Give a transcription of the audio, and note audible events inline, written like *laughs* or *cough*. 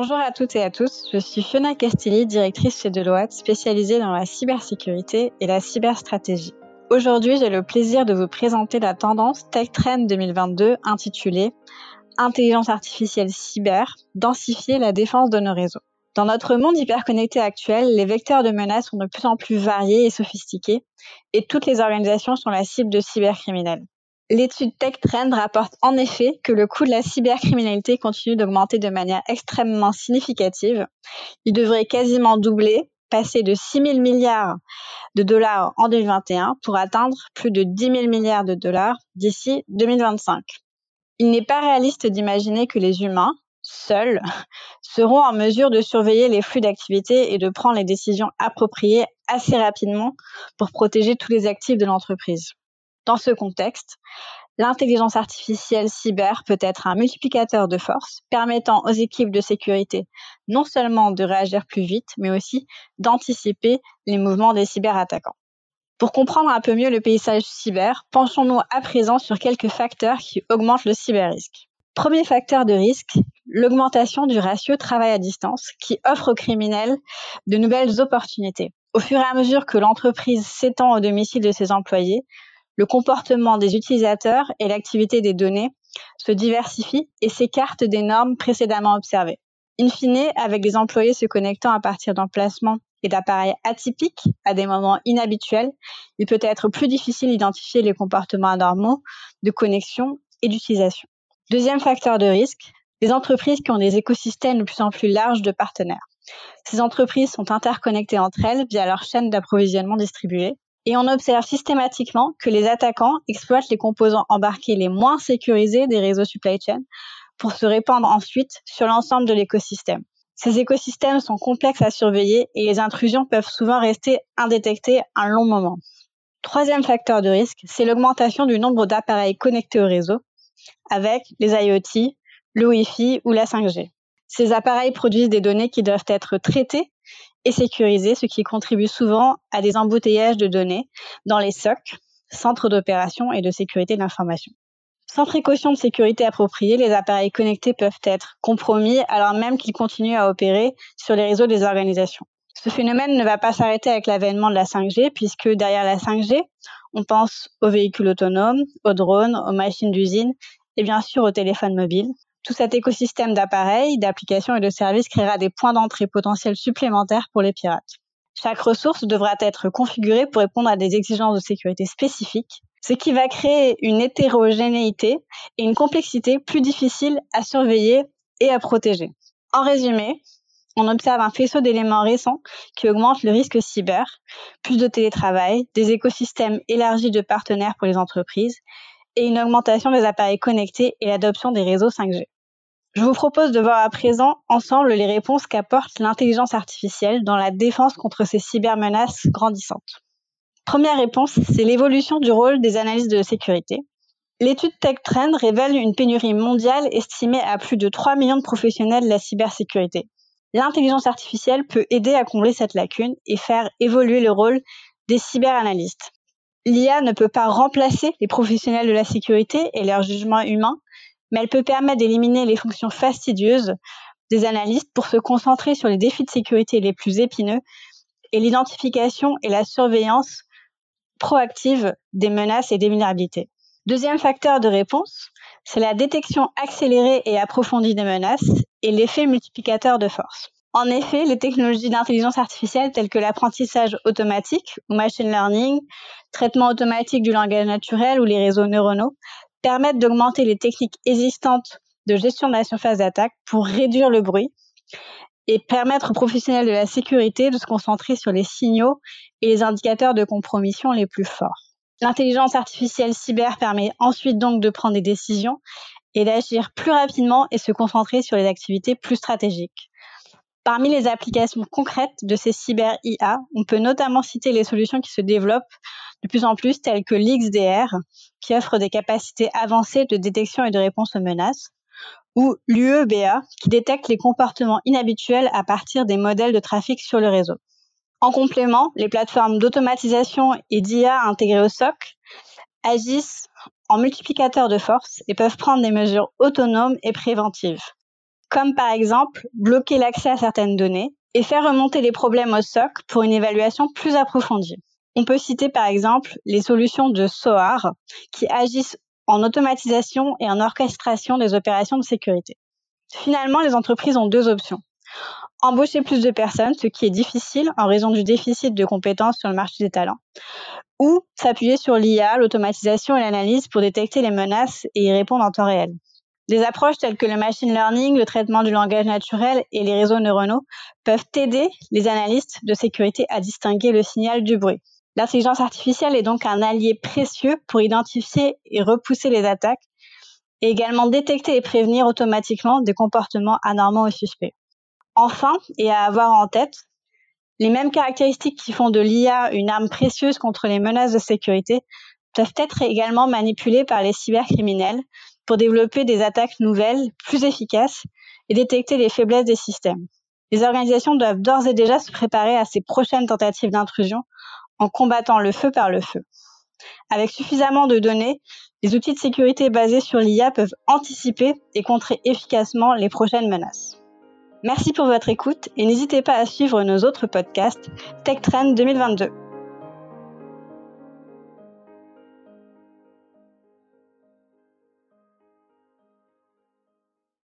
Bonjour à toutes et à tous, je suis Fiona Castilli, directrice chez Deloitte, spécialisée dans la cybersécurité et la cyberstratégie. Aujourd'hui, j'ai le plaisir de vous présenter la tendance Tech Trend 2022 intitulée Intelligence artificielle cyber, densifier la défense de nos réseaux. Dans notre monde hyperconnecté actuel, les vecteurs de menaces sont de plus en plus variés et sophistiqués, et toutes les organisations sont la cible de cybercriminels. L'étude Tech Trend rapporte en effet que le coût de la cybercriminalité continue d'augmenter de manière extrêmement significative. Il devrait quasiment doubler, passer de 6 000 milliards de dollars en 2021 pour atteindre plus de 10 000 milliards de dollars d'ici 2025. Il n'est pas réaliste d'imaginer que les humains, seuls, *laughs* seront en mesure de surveiller les flux d'activité et de prendre les décisions appropriées assez rapidement pour protéger tous les actifs de l'entreprise. Dans ce contexte, l'intelligence artificielle cyber peut être un multiplicateur de force permettant aux équipes de sécurité non seulement de réagir plus vite, mais aussi d'anticiper les mouvements des cyberattaquants. Pour comprendre un peu mieux le paysage cyber, penchons-nous à présent sur quelques facteurs qui augmentent le cyberrisque. Premier facteur de risque, l'augmentation du ratio travail à distance qui offre aux criminels de nouvelles opportunités. Au fur et à mesure que l'entreprise s'étend au domicile de ses employés, le comportement des utilisateurs et l'activité des données se diversifient et s'écartent des normes précédemment observées. In fine, avec des employés se connectant à partir d'emplacements et d'appareils atypiques à des moments inhabituels, il peut être plus difficile d'identifier les comportements anormaux de connexion et d'utilisation. Deuxième facteur de risque, les entreprises qui ont des écosystèmes de plus en plus larges de partenaires. Ces entreprises sont interconnectées entre elles via leur chaîne d'approvisionnement distribuée et on observe systématiquement que les attaquants exploitent les composants embarqués les moins sécurisés des réseaux supply chain pour se répandre ensuite sur l'ensemble de l'écosystème. Ces écosystèmes sont complexes à surveiller et les intrusions peuvent souvent rester indétectées un long moment. Troisième facteur de risque, c'est l'augmentation du nombre d'appareils connectés au réseau avec les IoT, le Wi-Fi ou la 5G. Ces appareils produisent des données qui doivent être traitées et sécurisées, ce qui contribue souvent à des embouteillages de données dans les SOC, centres d'opération et de sécurité de l'information. Sans précaution de sécurité appropriée, les appareils connectés peuvent être compromis alors même qu'ils continuent à opérer sur les réseaux des organisations. Ce phénomène ne va pas s'arrêter avec l'avènement de la 5G, puisque derrière la 5G, on pense aux véhicules autonomes, aux drones, aux machines d'usine et bien sûr aux téléphones mobiles. Tout cet écosystème d'appareils, d'applications et de services créera des points d'entrée potentiels supplémentaires pour les pirates. Chaque ressource devra être configurée pour répondre à des exigences de sécurité spécifiques, ce qui va créer une hétérogénéité et une complexité plus difficile à surveiller et à protéger. En résumé, on observe un faisceau d'éléments récents qui augmentent le risque cyber, plus de télétravail, des écosystèmes élargis de partenaires pour les entreprises et une augmentation des appareils connectés et l'adoption des réseaux 5G. Je vous propose de voir à présent ensemble les réponses qu'apporte l'intelligence artificielle dans la défense contre ces cybermenaces grandissantes. Première réponse, c'est l'évolution du rôle des analystes de sécurité. L'étude Tech Trend révèle une pénurie mondiale estimée à plus de 3 millions de professionnels de la cybersécurité. L'intelligence artificielle peut aider à combler cette lacune et faire évoluer le rôle des cyberanalystes l'IA ne peut pas remplacer les professionnels de la sécurité et leur jugement humain, mais elle peut permettre d'éliminer les fonctions fastidieuses des analystes pour se concentrer sur les défis de sécurité les plus épineux et l'identification et la surveillance proactive des menaces et des vulnérabilités. Deuxième facteur de réponse, c'est la détection accélérée et approfondie des menaces et l'effet multiplicateur de force. En effet, les technologies d'intelligence artificielle telles que l'apprentissage automatique ou machine learning, traitement automatique du langage naturel ou les réseaux neuronaux permettent d'augmenter les techniques existantes de gestion de la surface d'attaque pour réduire le bruit et permettre aux professionnels de la sécurité de se concentrer sur les signaux et les indicateurs de compromission les plus forts. L'intelligence artificielle cyber permet ensuite donc de prendre des décisions et d'agir plus rapidement et se concentrer sur les activités plus stratégiques. Parmi les applications concrètes de ces cyber-IA, on peut notamment citer les solutions qui se développent de plus en plus, telles que l'XDR, qui offre des capacités avancées de détection et de réponse aux menaces, ou l'UEBA, qui détecte les comportements inhabituels à partir des modèles de trafic sur le réseau. En complément, les plateformes d'automatisation et d'IA intégrées au SOC agissent en multiplicateur de force et peuvent prendre des mesures autonomes et préventives. Comme par exemple bloquer l'accès à certaines données et faire remonter les problèmes au SOC pour une évaluation plus approfondie. On peut citer par exemple les solutions de SOAR qui agissent en automatisation et en orchestration des opérations de sécurité. Finalement, les entreprises ont deux options. Embaucher plus de personnes, ce qui est difficile en raison du déficit de compétences sur le marché des talents, ou s'appuyer sur l'IA, l'automatisation et l'analyse pour détecter les menaces et y répondre en temps réel. Des approches telles que le machine learning, le traitement du langage naturel et les réseaux neuronaux peuvent aider les analystes de sécurité à distinguer le signal du bruit. L'intelligence artificielle est donc un allié précieux pour identifier et repousser les attaques et également détecter et prévenir automatiquement des comportements anormaux ou suspects. Enfin, et à avoir en tête, les mêmes caractéristiques qui font de l'IA une arme précieuse contre les menaces de sécurité peuvent être également manipulées par les cybercriminels pour développer des attaques nouvelles, plus efficaces et détecter les faiblesses des systèmes. Les organisations doivent d'ores et déjà se préparer à ces prochaines tentatives d'intrusion en combattant le feu par le feu. Avec suffisamment de données, les outils de sécurité basés sur l'IA peuvent anticiper et contrer efficacement les prochaines menaces. Merci pour votre écoute et n'hésitez pas à suivre nos autres podcasts Tech Trend 2022.